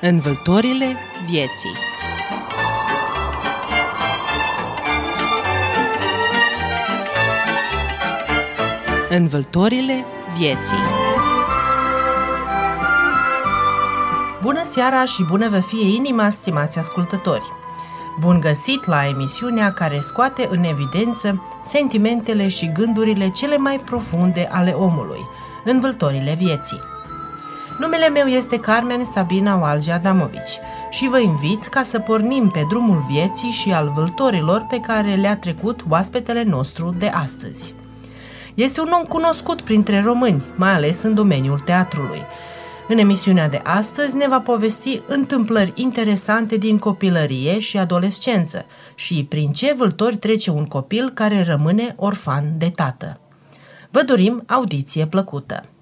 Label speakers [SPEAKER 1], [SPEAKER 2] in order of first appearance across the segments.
[SPEAKER 1] Învăltorile vieții Învăltorile vieții Bună seara și bună vă fie inima, stimați ascultători! Bun găsit la emisiunea care scoate în evidență sentimentele și gândurile cele mai profunde ale omului, învăltorile vieții. Numele meu este Carmen Sabina Walge Adamovici și vă invit ca să pornim pe drumul vieții și al vâltorilor pe care le-a trecut oaspetele nostru de astăzi. Este un om cunoscut printre români, mai ales în domeniul teatrului. În emisiunea de astăzi ne va povesti întâmplări interesante din copilărie și adolescență și prin ce vâltori trece un copil care rămâne orfan de tată. Vă dorim audiție plăcută!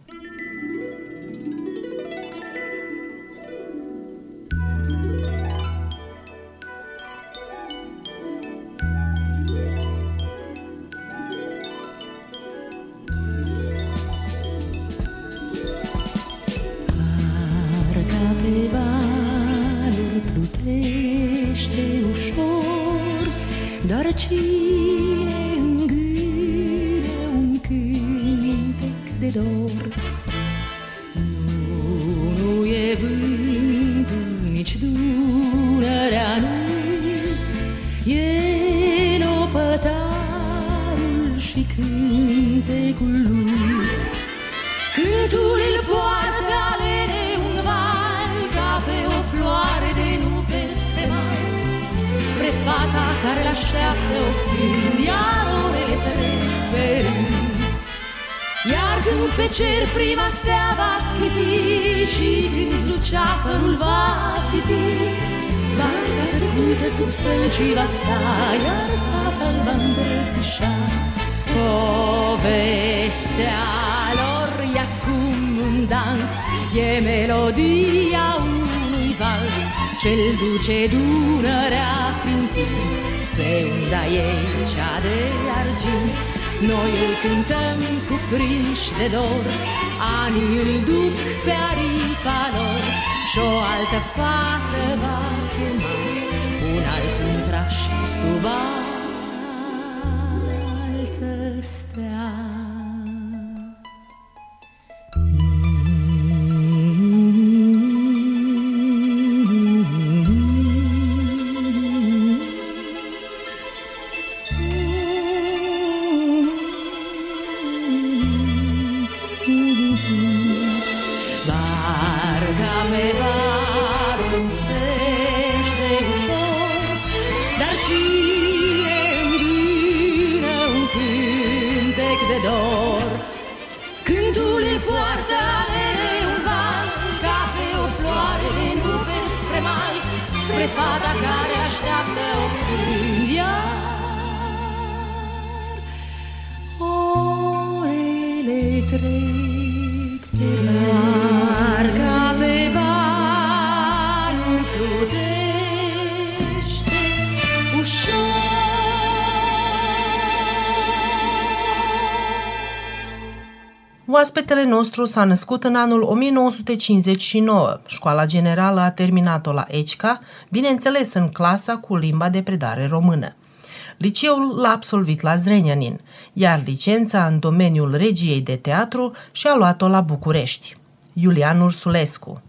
[SPEAKER 2] para ti. Și când luceafărul va țipi, barca trecută sub sălci va sta, iar fata-l va îmbrățișa. Povestea lor e acum un dans, e melodia unui vals, ce-l duce Dunărea prin timp pe unda ei cea de argint. Noi îl cântăm cu prinși de dor Anii îl duc pe aripa lor Și o altă fată va chema Un alt untraș sub altă stea
[SPEAKER 1] Oaspetele nostru s-a născut în anul 1959. Școala generală a terminat-o la ECCA, bineînțeles în clasa cu limba de predare română. Liceul l-a absolvit la Zrenjanin, iar licența în domeniul regiei de teatru și-a luat-o la București. Iulian Ursulescu.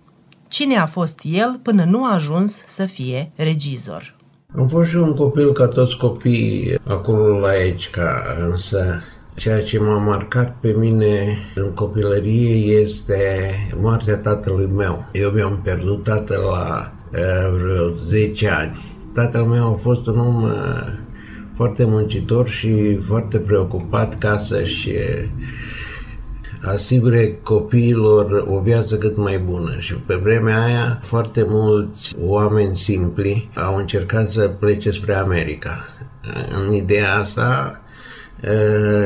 [SPEAKER 1] Cine a fost el până nu a ajuns să fie regizor?
[SPEAKER 3] Am fost și un copil ca toți copiii acolo la ECCA, însă Ceea ce m-a marcat pe mine în copilărie este moartea tatălui meu. Eu mi-am pierdut tatăl la uh, vreo 10 ani. Tatăl meu a fost un om uh, foarte muncitor și foarte preocupat ca să-și uh, asigure copiilor o viață cât mai bună și pe vremea aia foarte mulți oameni simpli au încercat să plece spre America. În ideea asta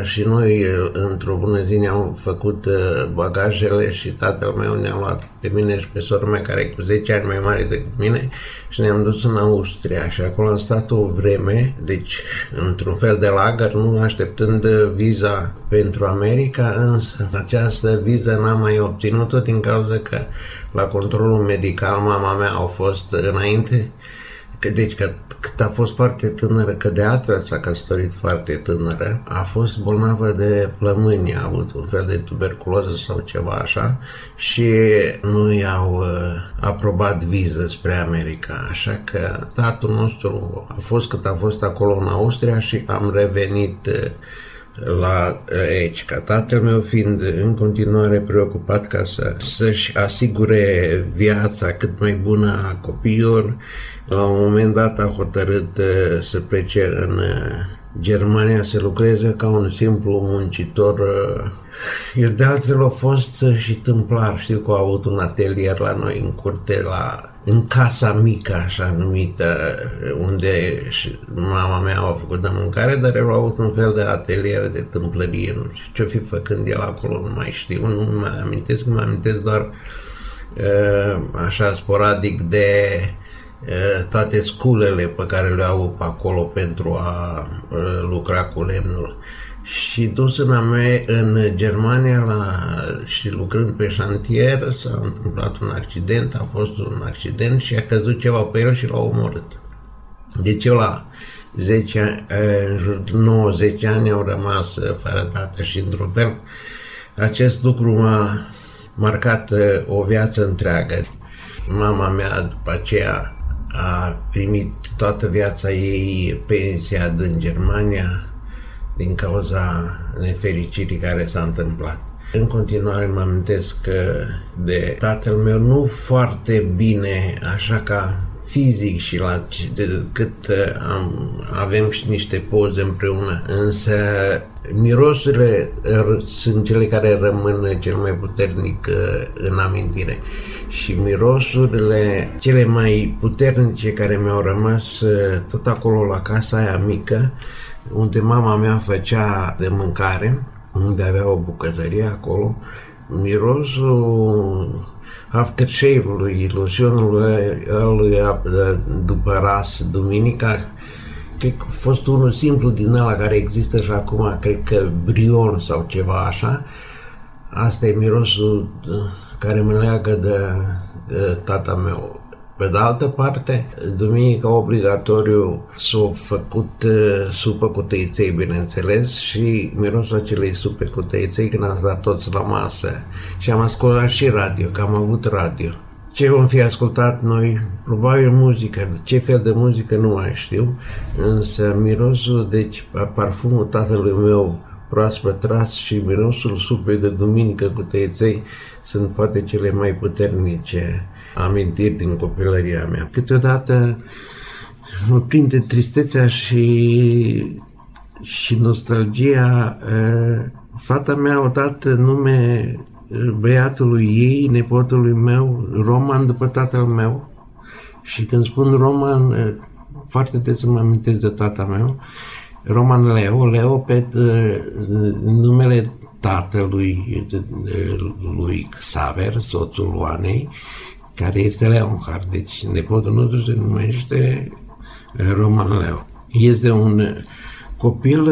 [SPEAKER 3] și noi într-o bună zi ne-am făcut bagajele și tatăl meu ne-a luat pe mine și pe sora mea care e cu 10 ani mai mare decât mine și ne-am dus în Austria. Și acolo am stat o vreme, deci într-un fel de lagăr, nu așteptând viza pentru America, însă această viză n-am mai obținut-o din cauza că la controlul medical mama mea au fost înainte Că, deci că cât a fost foarte tânără, că de altfel s-a căsătorit foarte tânără, a fost bolnavă de plămâni, a avut un fel de tuberculoză sau ceva așa și nu i-au uh, aprobat viză spre America. Așa că tatăl nostru a fost cât a fost acolo în Austria și am revenit uh, la aici, ca tatăl meu fiind în continuare preocupat ca să, să-și asigure viața cât mai bună a copiilor, la un moment dat a hotărât uh, să plece în uh, Germania să lucreze ca un simplu muncitor. Uh, eu de altfel a fost și tâmplar, știu că a avut un atelier la noi în curte, la, în casa mică, așa numită, unde mama mea a făcut de mâncare, dar el a avut un fel de atelier de tâmplărie, nu știu ce fi făcând el acolo, nu mai știu, nu mai amintesc, mă amintesc doar așa sporadic de toate sculele pe care le au pe acolo pentru a lucra cu lemnul. Și dus în, Ame- în Germania la, și lucrând pe șantier s-a întâmplat un accident, a fost un accident și a căzut ceva pe el și l-a omorât. Deci eu la 10, în jur 9-10 ani au rămas fără tată și într-un fel acest lucru m-a marcat o viață întreagă. Mama mea după aceea a primit toată viața ei pensia din Germania din cauza nefericirii care s-a întâmplat. În continuare mă amintesc de tatăl meu nu foarte bine, așa ca fizic și la de, cât am, avem și niște poze împreună, însă mirosurile sunt cele care rămân cel mai puternic uh, în amintire și mirosurile cele mai puternice care mi-au rămas uh, tot acolo la casa aia mică, unde mama mea făcea de mâncare, unde avea o bucătărie acolo, mirosul aftershave-ului, loționului lui după ras, duminica, cred că a fost unul simplu din ăla care există și acum, cred că Brion sau ceva așa. Asta e mirosul care mă leagă de, de tata meu. Pe de altă parte, duminica obligatoriu s-a făcut uh, supă cu tăiței, bineînțeles, și mirosul acelei supe cu tăiței când am stat toți la masă. Și am ascultat și radio, că am avut radio. Ce vom fi ascultat noi? Probabil muzică. Ce fel de muzică nu mai știu, însă mirosul, deci parfumul tatălui meu proaspăt tras și mirosul supei de duminică cu tăieței sunt poate cele mai puternice amintiri din copilăria mea. Câteodată mă prinde tristețea și, și nostalgia. Fata mea a dat nume băiatului ei, nepotului meu, Roman după tatăl meu. Și când spun Roman, foarte des îmi amintesc de tata meu, Roman Leo, Leo pe numele tatălui lui Xaver, soțul Oanei, care este Leonhard. Deci nepotul nostru se numește Roman Leo. Este un copil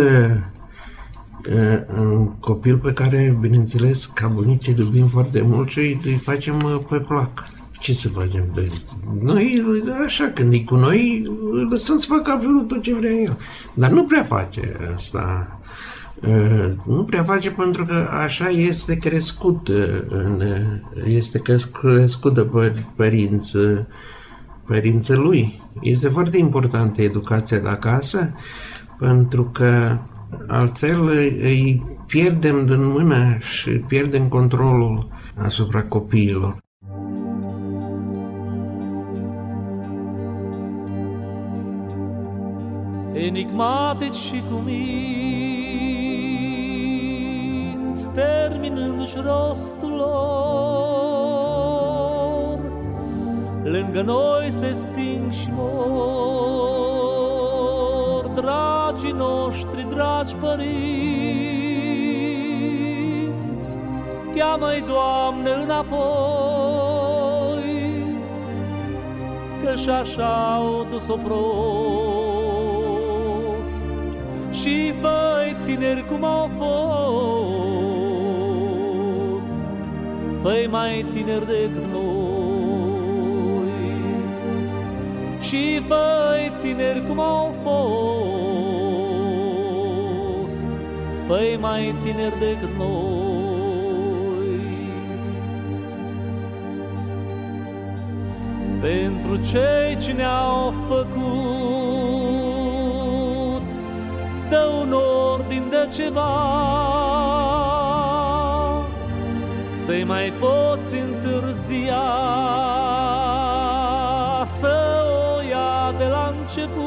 [SPEAKER 3] un copil pe care, bineînțeles, ca bunici îl iubim foarte mult și îi facem pe plac. Ce să facem? Noi, așa, când e cu noi, lăsăm să facă absolut tot ce vrea el. Dar nu prea face asta. Nu prea face pentru că așa este crescut, este crescut de părinți, părinții lui. Este foarte importantă educația de acasă pentru că altfel îi pierdem din mână și pierdem controlul asupra copiilor.
[SPEAKER 4] Enigmatici și cuminți, terminându-și rostul lor, lângă noi se sting și mor dragii noștri, dragi părinți, cheamă-i, Doamne, înapoi, că și așa au dus-o prost. Și făi tineri cum au fost, făi mai tineri decât noi. Și făi tineri cum au fost, făi mai tineri decât noi. pentru cei ce ne-au făcut. Dă un ordin de ceva, să-i mai poți întârzia, să o ia de la început.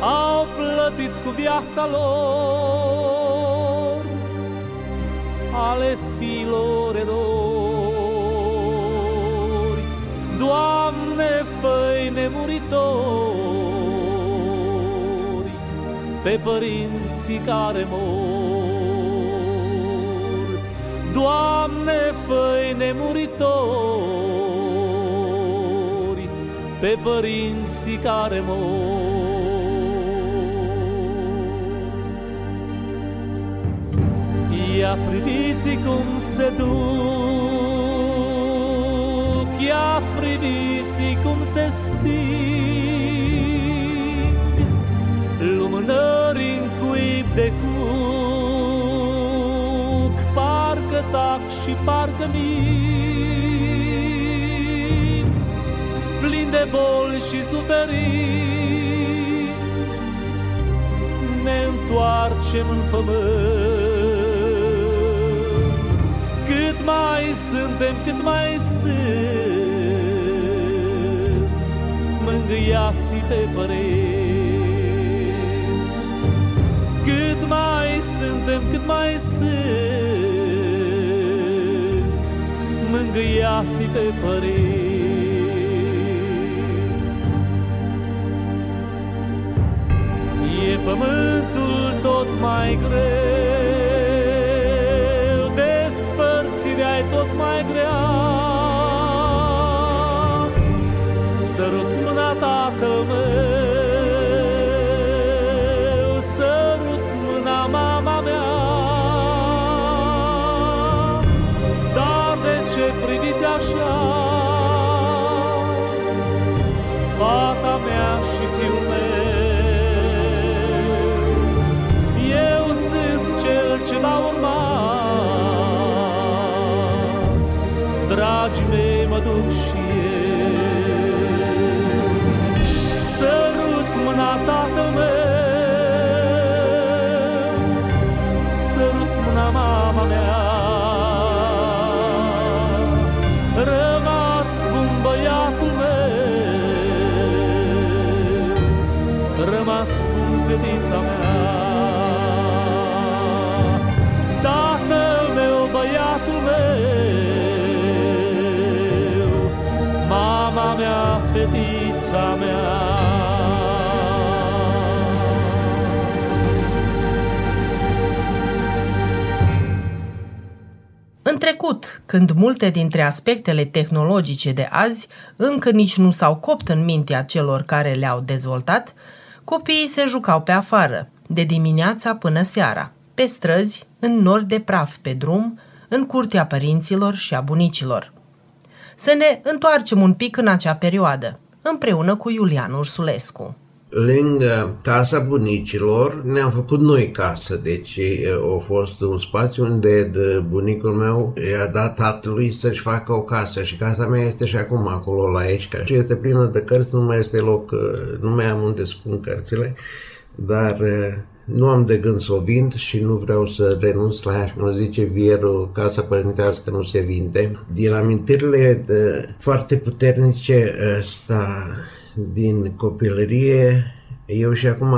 [SPEAKER 4] Au plătit cu viața lor, ale fiilor eroi. Doamne, făi nemuritori pe părinții care mor. Doamne, făi nemuritori pe părinții care mor. Ia priviți cum se duc ia priviți cum se sting Lumânări în cuib de cuc Parcă tac și parcă min Plin de boli și suferinți Ne întoarcem în pământ cât mai suntem, cât mai sunt mângâiați pe păreți. Cât mai suntem, cât mai sunt, mângâiați pe păreți. E pământul tot mai greu,
[SPEAKER 1] când multe dintre aspectele tehnologice de azi încă nici nu s-au copt în mintea celor care le-au dezvoltat, copiii se jucau pe afară, de dimineața până seara, pe străzi, în nori de praf pe drum, în curtea părinților și a bunicilor. Să ne întoarcem un pic în acea perioadă, împreună cu Iulian Ursulescu
[SPEAKER 3] lângă casa bunicilor ne-am făcut noi casă, deci a fost un spațiu unde de bunicul meu i-a dat tatălui să-și facă o casă. Și casa mea este și acum acolo la aici și este plină de cărți, nu mai este loc, nu mai am unde spun cărțile, dar nu am de gând să o vind și nu vreau să renunț la ea, cum zice Vieru, casa părintească nu se vinde. Din amintirile de, foarte puternice ăsta din copilărie, eu și acum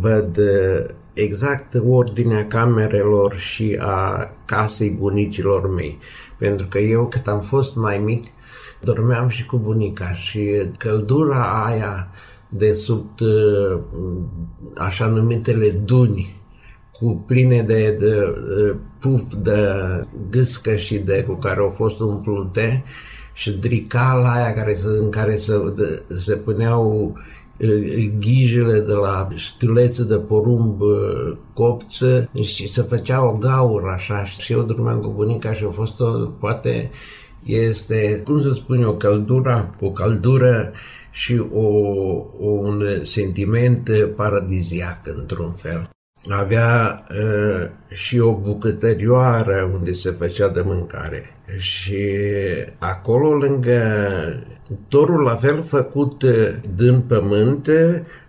[SPEAKER 3] văd uh, exact ordinea camerelor și a casei bunicilor mei. Pentru că eu, cât am fost mai mic, dormeam și cu bunica și căldura aia de sub uh, așa numitele duni cu pline de, de, de puf de gâscă și de cu care au fost umplute și dricala aia care, în care se, de, se puneau ghijele de la stilețe de porumb copță și se făcea o gaură așa și eu dormeam cu bunica și a fost o, poate este, cum să spun eu, căldura, o căldură și o, un sentiment paradiziac într-un fel. Avea uh, și o bucătărioară unde se făcea de mâncare și acolo lângă cuptorul la fel făcut din pământ,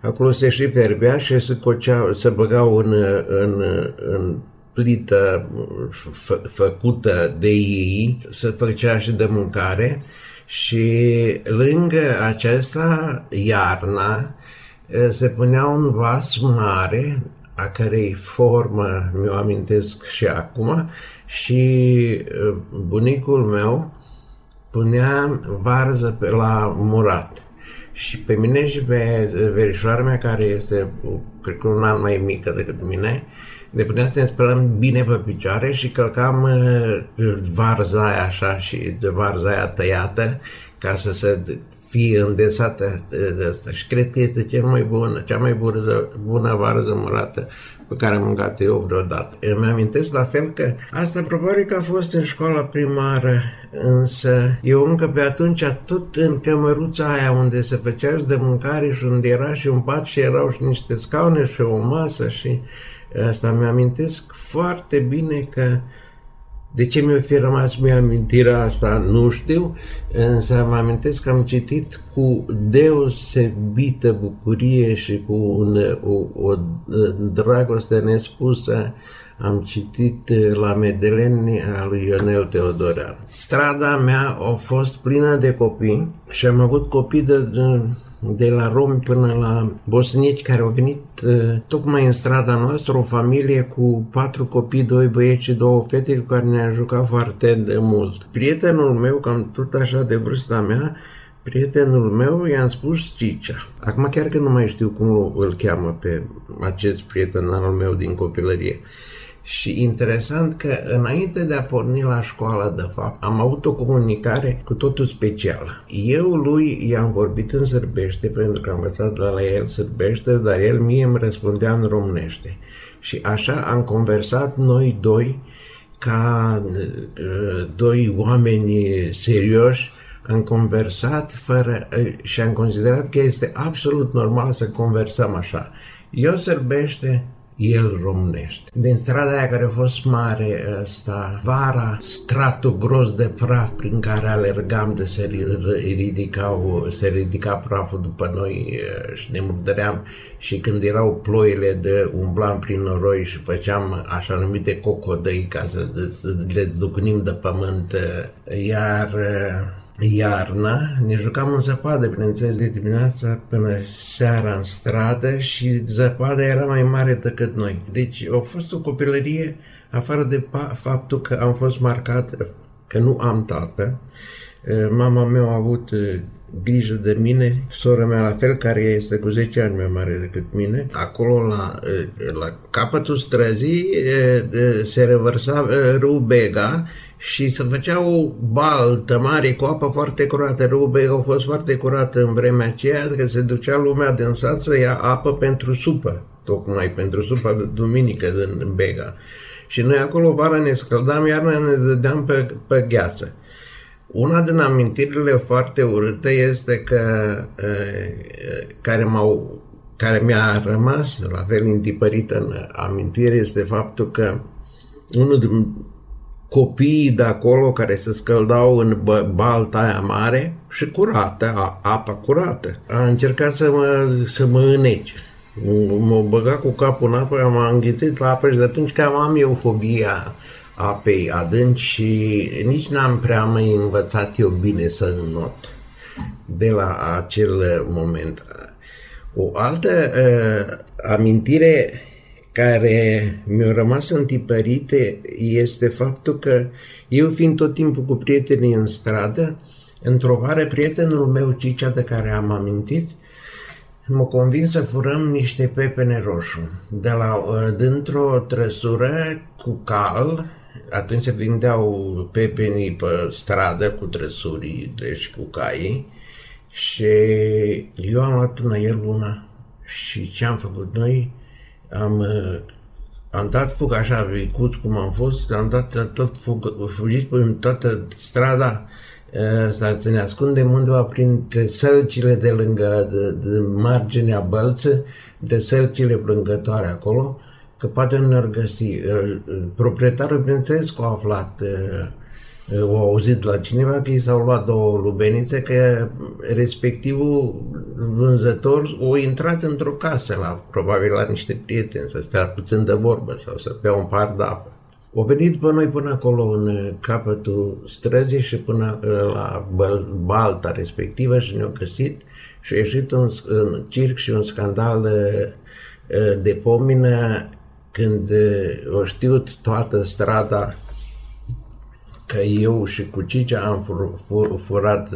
[SPEAKER 3] acolo se și ferbea și se, cocea, se băgau în, în, în plită fă, făcută de ei, se făcea și de mâncare. Și lângă aceasta, iarna, se punea un vas mare, a cărei formă mi-o amintesc și acum, și bunicul meu punea varză pe la murat. Și pe mine și pe verișoara mea, care este, cred că un an mai mică decât mine, ne puneam să ne spălăm bine pe picioare și călcam uh, varza aia așa și de varza aia tăiată ca să se fie îndesată de asta. Și cred că este cea mai bună, cea mai bună, bună varză murată pe care am mâncat eu vreodată. Îmi amintesc la fel că asta probabil că a fost în școala primară, însă eu încă pe atunci tot în cămăruța aia unde se făcea de mâncare și unde era și un pat și erau și niște scaune și o masă și asta mi-amintesc foarte bine că de ce mi-a fi rămas mie amintirea asta, nu știu, însă mă amintesc că am citit cu deosebită bucurie și cu un, o, o dragoste nespusă am citit la Medeleni al lui Ionel Teodorea. Strada mea a fost plină de copii și am avut copii de, de de la romi până la bosnieci care au venit uh, tocmai în strada noastră, o familie cu patru copii, doi băieți și două fete cu care ne-a jucat foarte de mult. Prietenul meu, cam tot așa de vârsta mea, prietenul meu i-am spus Cicea. Acum chiar că nu mai știu cum îl cheamă pe acest prieten al meu din copilărie. Și interesant că înainte de a porni la școală, de fapt, am avut o comunicare cu totul specială. Eu lui i-am vorbit în sârbește, pentru că am învățat de la el sârbește, dar el mie îmi răspundea în românește. Și așa am conversat noi doi ca uh, doi oameni serioși, am conversat fără, uh, și am considerat că este absolut normal să conversăm așa. Eu sârbește, el românește. Din strada aia care a fost mare ăsta, vara, stratul gros de praf prin care alergam de se ridicau, se ridica praful după noi și ne murdăream și când erau ploile de umblam prin noroi și făceam așa numite cocodăi ca să le ducnim de pământ, iar iarna, ne jucam în zăpadă, bineînțeles, de dimineața până seara în stradă și zăpada era mai mare decât noi. Deci a fost o copilărie, afară de faptul că am fost marcat că nu am tată. Mama mea a avut grijă de mine, sora mea la fel, care este cu 10 ani mai mare decât mine. Acolo, la, la capătul străzii, se revărsa râul Bega și se făcea o baltă mare cu apă foarte curată. Râul a fost foarte curată în vremea aceea, că se ducea lumea din sat să ia apă pentru supă, tocmai pentru supa de duminică din Bega. Și noi acolo vara ne scăldam, iarna ne dădeam pe, pe gheață. Una din amintirile foarte urâte este că care m-au care mi-a rămas la fel întipărită în amintire este faptul că unul din copiii de acolo care se scăldau în balta aia mare și curată, a, apa curată. A încercat să mă, să mă înece. M-a băgat cu capul în apă, m-a înghițit la apă și de atunci că am eu fobia apei adânci și nici n-am prea mai învățat eu bine să înnot de la acel moment. O altă uh, amintire care mi-a rămas întipărite este faptul că eu fiind tot timpul cu prietenii în stradă, într-o vară prietenul meu, Cicea, de care am amintit, M-a convins să furăm niște pepene roșu. De la, uh, dintr-o trăsură cu cal, atunci se vindeau pepenii pe stradă cu trăsurile și cu caii și eu am luat una, el una și ce am făcut noi? Am, uh, am dat fug așa, vecut cum am fost, am dat tot fug, fugit în toată strada Asta să ne ascundem undeva printre sălcile de lângă, de, de marginea bălță, de sălcile plângătoare acolo, că poate nu ne-ar găsi. Proprietarul, bineînțeles, că a aflat, au auzit la cineva că i s-au luat două lubenițe, că respectivul vânzător o intrat într-o casă, la, probabil la niște prieteni, să stea puțin de vorbă sau să bea un par de apă. O venit pe noi până acolo în capătul străzii și până uh, la balta respectivă și ne-au găsit și a ieșit un, un circ și un scandal uh, uh, de pomină când o știut toată strada că eu și cu Cicea am fur, fur, furat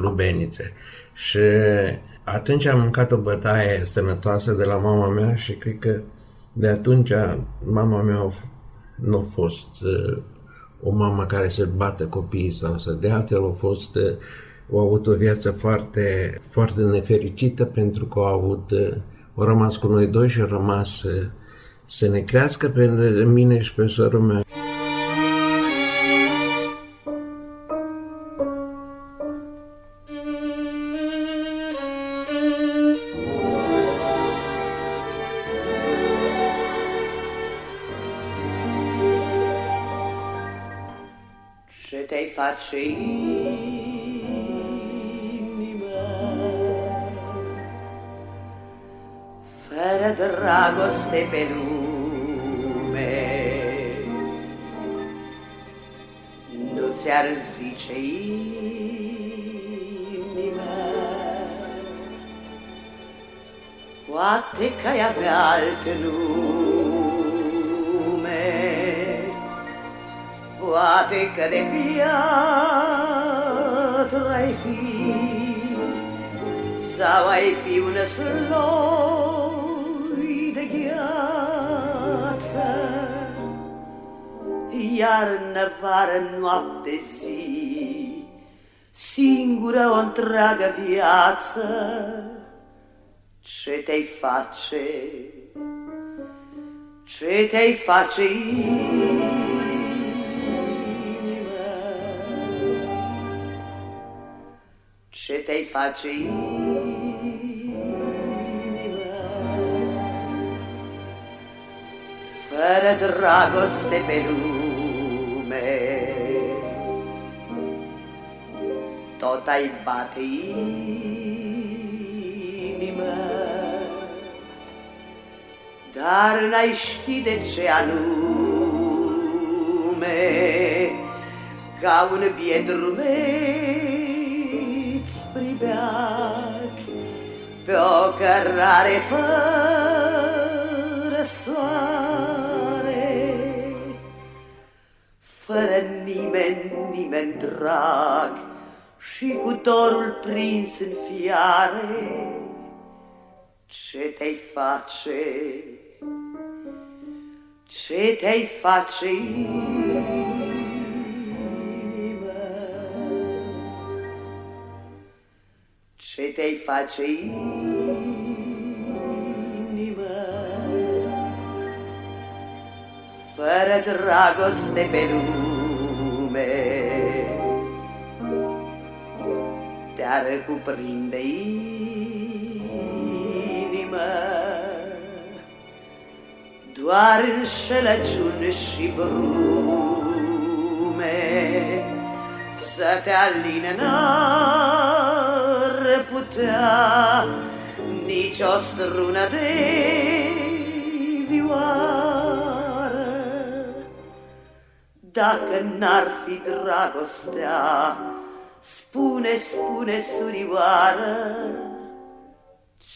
[SPEAKER 3] lubenițe. Și atunci am mâncat o bătaie sănătoasă de la mama mea și cred că de atunci mama mea a nu a fost uh, o mamă care să bată copiii sau să de altfel a fost uh, au avut o viață foarte, foarte nefericită pentru că au avut, uh, au rămas cu noi doi și au rămas uh, să ne crească pe mine și pe sorul meu.
[SPEAKER 5] Inima fără dragoste pe lume. Nu ți-ar zice inima Poate că ai avea alt nume Poate că de piatră ai fi Sau ai fi un sloi de gheață Iarnă, vară, noapte, zi Singură o întreagă viață Ce te-ai face? Ce te-ai face? Ce te-ai face inima fără dragoste pe lume. Tot ai bate inima, dar n-ai ști de ce anume, ca un biet rumei îți pribeac pe o cărare fără soare, fără nimeni, nimeni drag și cu dorul prins în fiare, ce te-ai face? Ce te-ai face? Ce te-ai face inima fără dragoste pe lume. Te-ar cuprinde inima doar înșelăciuni și brume să te aline n-ar putea nici o strună de vioară. Dacă n-ar fi dragostea, spune, spune, surioară,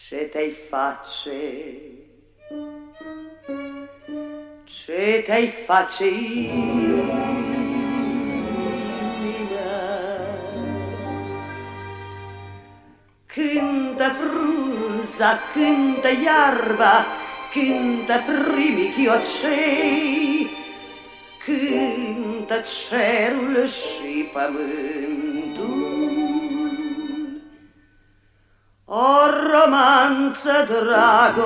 [SPEAKER 5] ce te-ai face? Ce te-ai face? Cântă frunze brânza, cântă iarba, cântă primii chiocei, cântă cerul și pământul. O romanță dragoste,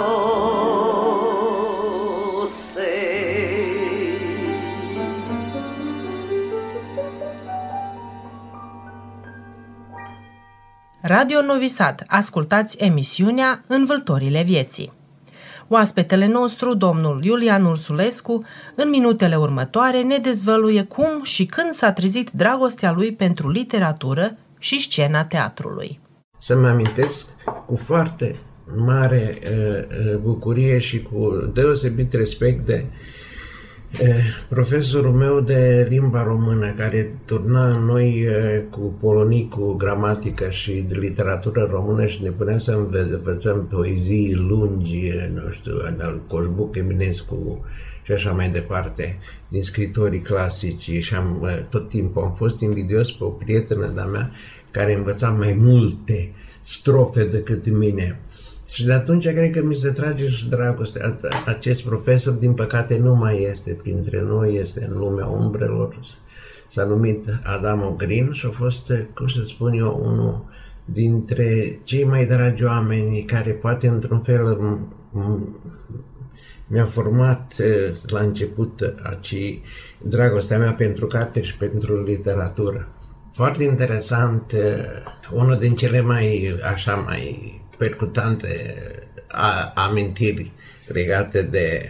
[SPEAKER 1] Radio Novi Sad. Ascultați emisiunea Învâltorile vieții. Oaspetele nostru, domnul Iulian Ursulescu, în minutele următoare ne dezvăluie cum și când s-a trezit dragostea lui pentru literatură și scena teatrului.
[SPEAKER 3] Să-mi amintesc cu foarte mare uh, bucurie și cu deosebit respect de uh, Profesorul meu de limba română, care turna în noi cu polonicul, gramatică și de literatură română și ne punea să învățăm poezii lungi, nu știu, al Coșbuc, Eminescu și așa mai departe, din scritorii clasici. Și am, tot timpul am fost invidios pe o prietenă de-a mea care învăța mai multe strofe decât mine și de atunci cred că mi se trage și dragoste. Acest profesor, din păcate, nu mai este printre noi, este în lumea umbrelor. S-a numit Adam Green și a fost, cum să spun eu, unul dintre cei mai dragi oameni care poate într-un fel mi-a format la început aci dragostea mea pentru carte și pentru literatură. Foarte interesant, unul din cele mai, așa, mai percutante a, amintiri legate de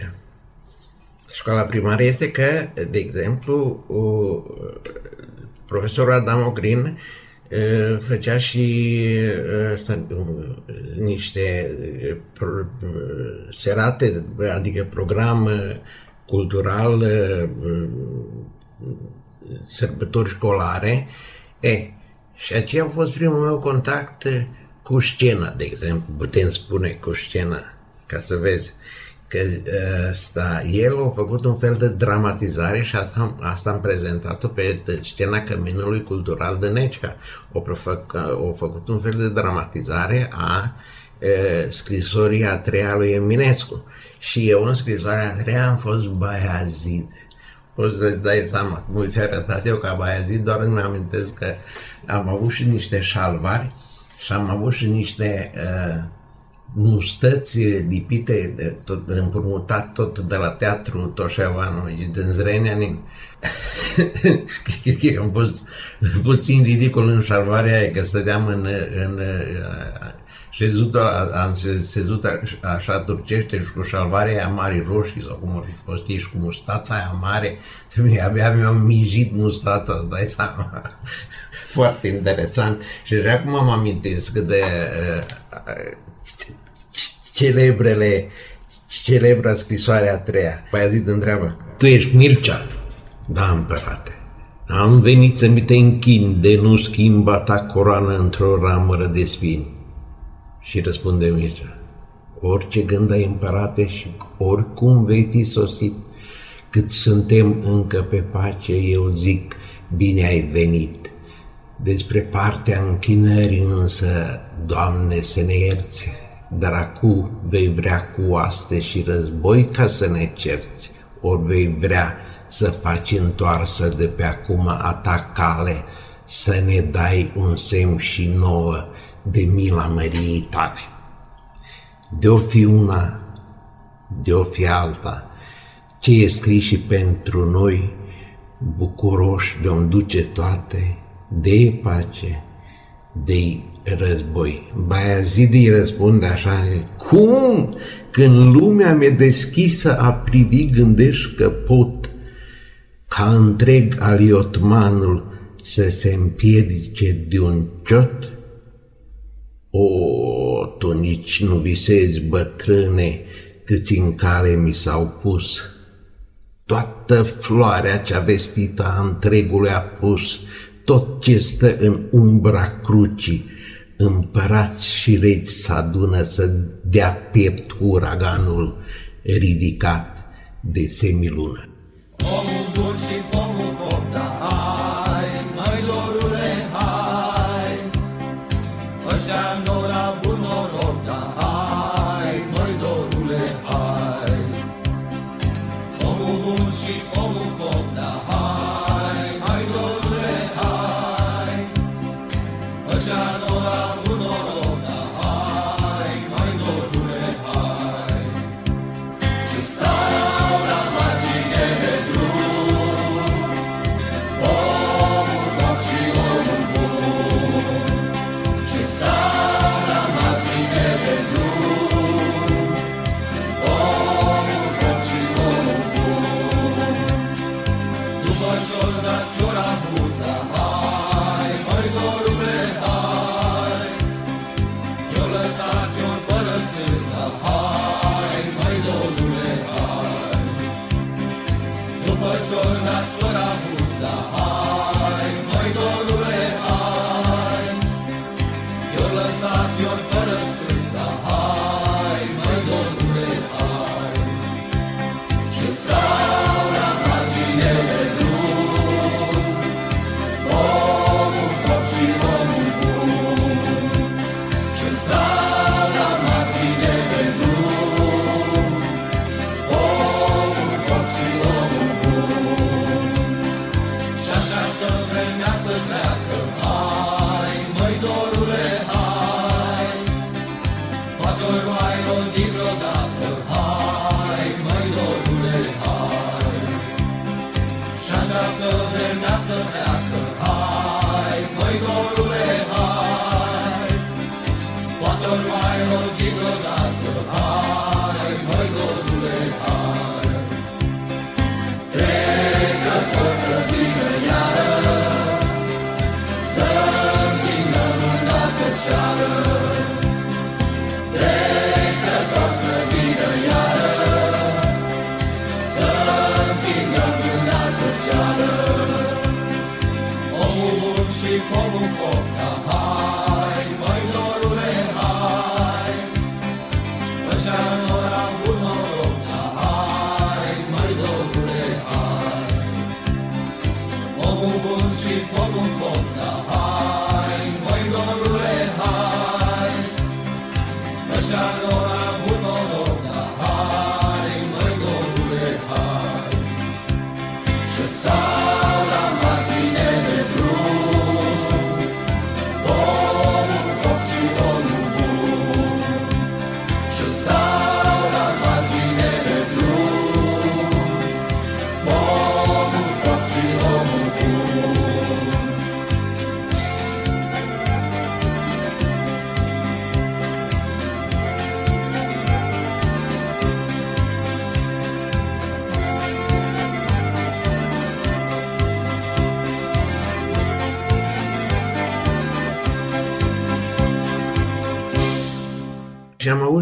[SPEAKER 3] școala primară este că, de exemplu, profesorul Adamo Green făcea și asta, niște serate, adică program cultural, sărbători școlare. E, și aceea a fost primul meu contact cu scena, de exemplu, putem spune cu scena, ca să vezi că asta, el a făcut un fel de dramatizare și asta, asta am prezentat-o pe scena Căminului Cultural de Necica. O, făc, o făcut un fel de dramatizare a e, scrisorii a treia lui Eminescu. Și eu în scrisoarea a treia am fost Baiazid. Poți să-ți dai seama cum fi arătat eu ca Baiazid, doar îmi amintesc că am avut și niște șalvari și am avut și niște uh, mustăți lipite, de, tot, împrumutat tot de la teatru Toșeavanu, din Zrenjanin. Cred că am fost puțin ridicol în șarvarea aia, că stăteam în, în șezut, am sezut așa turcește și cu șalvarea aia mare roșii sau cum ar fi fost ei și cu mustața aia mare, abia mi-am mijit mustața, îți dai seama foarte interesant și de acum mă amintesc de uh, celebrele celebra scrisoare a treia. Păi a zis întreabă, tu ești Mircea? Da, împărate. Am venit să mi te închin de nu schimba ta coroană într-o ramură de spini. Și răspunde Mircea, orice gând ai împărate și oricum vei fi sosit, cât suntem încă pe pace, eu zic, bine ai venit. Despre partea închinării însă, Doamne, să ne ierți, dar acu vei vrea cu oaste și război ca să ne cerți, ori vei vrea să faci întoarsă de pe acum a ta cale, să ne dai un semn și nouă de mila măriei tale. De-o fi una, de-o fi alta, ce e scris și pentru noi, bucuroși de-o duce toate, de pace, de război. Baiazid îi răspunde așa, cum? Când lumea mi-e deschisă a privi, gândești că pot ca întreg aliotmanul să se împiedice de un ciot? O, tu nici nu visezi, bătrâne, câți în care mi s-au pus. Toată floarea cea vestită a întregului a pus tot ce stă în umbra crucii, împărați și regi să adună să dea piept cu uraganul ridicat de semilună.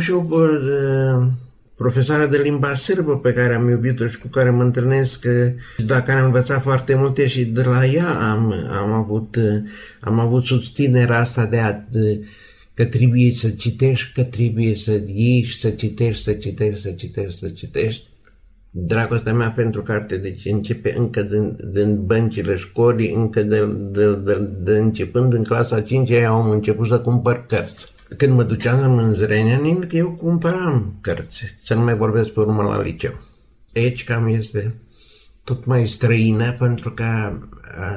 [SPEAKER 3] Și am avut și o uh, profesoară de limba sârbă pe care am iubit-o și cu care mă întâlnesc, dacă am învățat foarte multe și de la ea am, am, avut, am avut susținerea asta de a, de, că trebuie să citești, că trebuie să ieși, să citești, să citești, să citești, să citești. Dragostea mea pentru carte, deci începe încă din, din băncile școlii, încă de, de, de, de începând în clasa 5 am început să cumpăr cărți. Când mă duceam în Zrenjanin, eu cumpăram cărți, să nu mai vorbesc pe urmă la liceu. Aici cam este tot mai străină pentru că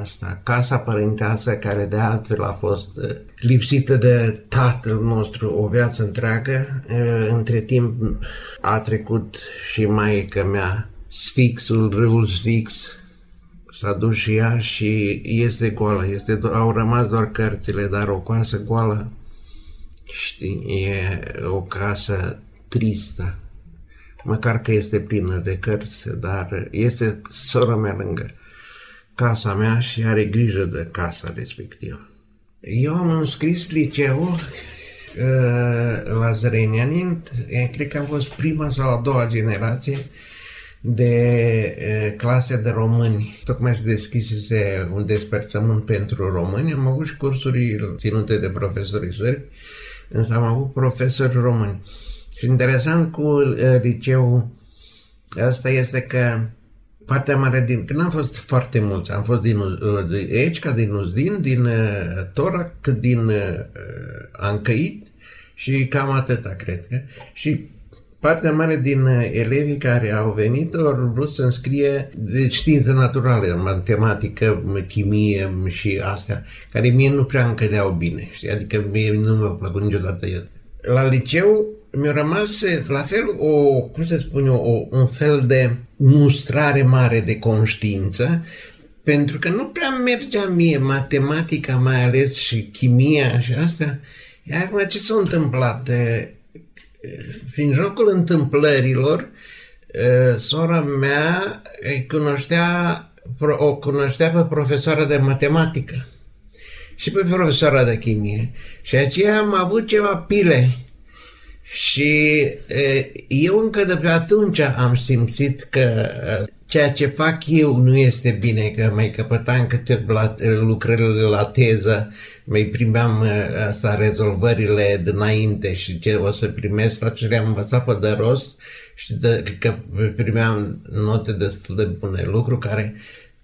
[SPEAKER 3] asta, casa părinteasă care de altfel a fost uh, lipsită de tatăl nostru o viață întreagă, uh, între timp a trecut și maica mea Sfixul, râul Sfix, s-a dus și ea și este goală, este, au rămas doar cărțile, dar o coasă goală Știi, e o casă tristă, măcar că este plină de cărți, dar este sora mea lângă casa mea și are grijă de casa respectivă. Eu am înscris liceu uh, la Zrenianin, cred că am fost prima sau a doua generație de uh, clase de români. Tocmai se deschisese un despărțământ pentru români, am avut și cursuri ținute de profesorii sări însă am avut profesori români. Și interesant cu uh, liceu asta este că partea mare din... Când am fost foarte mulți, am fost din uh, de aici, ca din Uzdin, din uh, Torac, din uh, Ancăit și cam atâta, cred că. Și partea mare din uh, elevii care au venit au vrut să înscrie de științe naturale, matematică, chimie și astea, care mie nu prea încădeau bine, știi? adică mie nu mi-a plăcut niciodată el. La liceu mi-a rămas la fel o, cum să spun eu, o, un fel de mustrare mare de conștiință, pentru că nu prea mergea mie matematica mai ales și chimia și asta. Iar acum ce s-a întâmplat? Prin jocul întâmplărilor, sora mea îi cunoștea, o cunoștea pe profesoara de matematică și pe profesoara de chimie. Și aceea am avut ceva pile. Și eu încă de pe atunci am simțit că ceea ce fac eu nu este bine, că mai căpătam câte lucrările la teză mai primeam uh, asta, rezolvările dinainte și ce o să primesc, la ce le-am învățat pe de rost și de, că primeam note destul de bune, lucru care,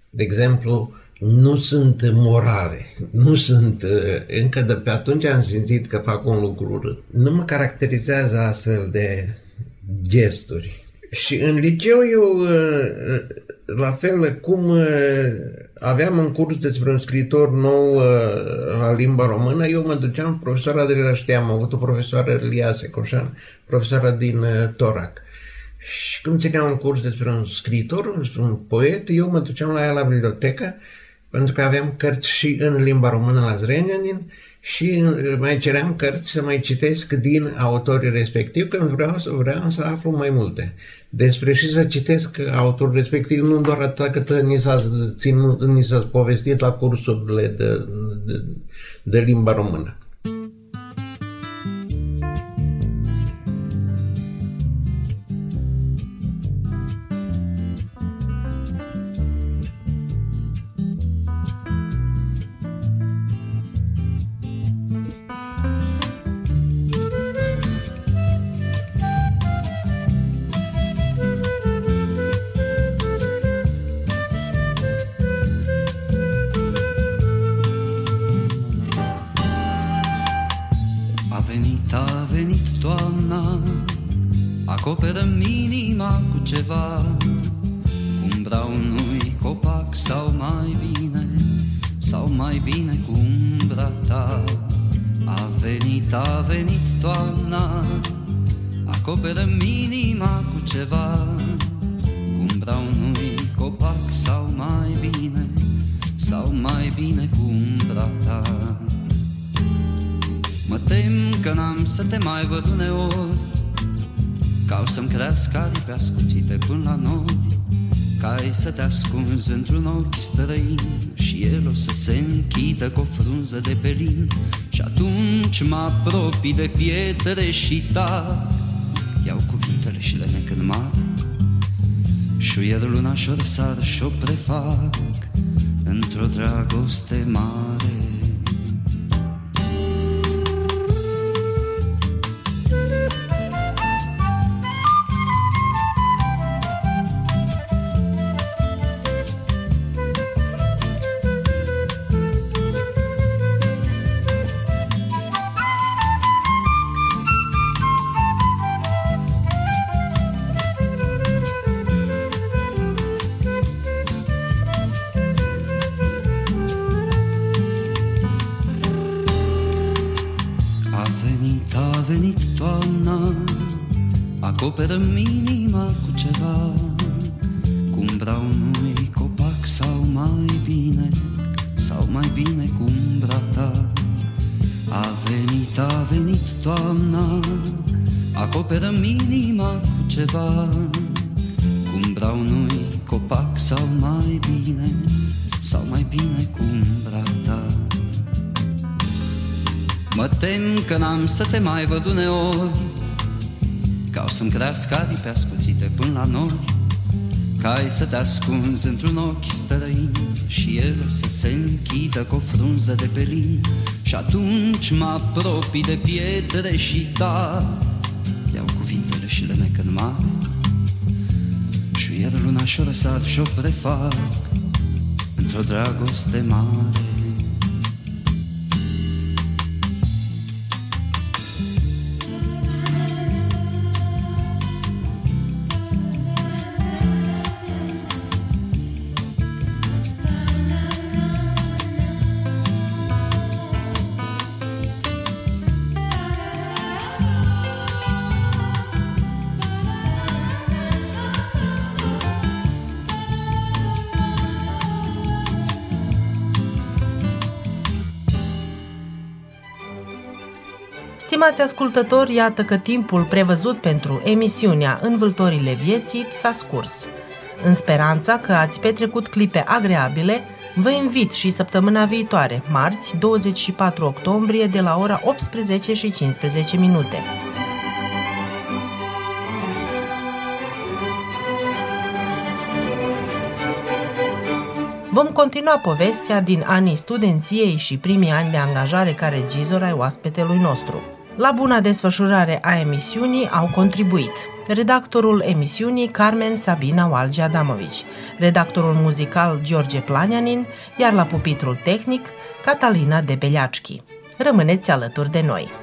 [SPEAKER 3] de exemplu, nu sunt morale, nu sunt, uh, încă de pe atunci am simțit că fac un lucru urât. Nu mă caracterizează astfel de gesturi. Și în liceu eu, uh, la fel cum aveam un curs despre un scriitor nou uh, la limba română, eu mă duceam, profesoara de la știam, am avut o profesoară Lia Secoșan, profesoara din uh, Torac. Și când țineam un curs despre un scriitor, despre un poet, eu mă duceam la ea la bibliotecă, pentru că aveam cărți și în limba română la Zrenjanin și uh, mai ceream cărți să mai citesc din autorii respectiv, când vreau, vreau să aflu mai multe despre și să citesc autorul respectiv, nu doar atât cât ni s-a, ținut, ni s-a povestit la cursurile de, de, de limba română.
[SPEAKER 6] Pietre și ta Iau cuvintele și le nec în mare. Șuier luna și-o răsar și-o prefac Într-o dragoste mare să te mai văd uneori. Ca o să-mi crească aripi ascuțite până la nori Ca ai să te ascunzi într-un ochi străin Și el să se închidă cu o frunză de pelin. Și atunci mă apropii de pietre și ta Iau cuvintele și le nec în mare. Și iar luna și-o răsar și-o prefac Într-o dragoste mare
[SPEAKER 1] Stimați ascultători, iată că timpul prevăzut pentru emisiunea Învâltorile vieții s-a scurs. În speranța că ați petrecut clipe agreabile, vă invit și săptămâna viitoare, marți, 24 octombrie, de la ora 18 și 15 minute. Vom continua povestea din anii studenției și primii ani de angajare ca regizor ai oaspetelui nostru. La buna desfășurare a emisiunii au contribuit redactorul emisiunii Carmen Sabina Walgi Adamovici, redactorul muzical George Planianin, iar la pupitrul tehnic Catalina Debeliaczki. Rămâneți alături de noi!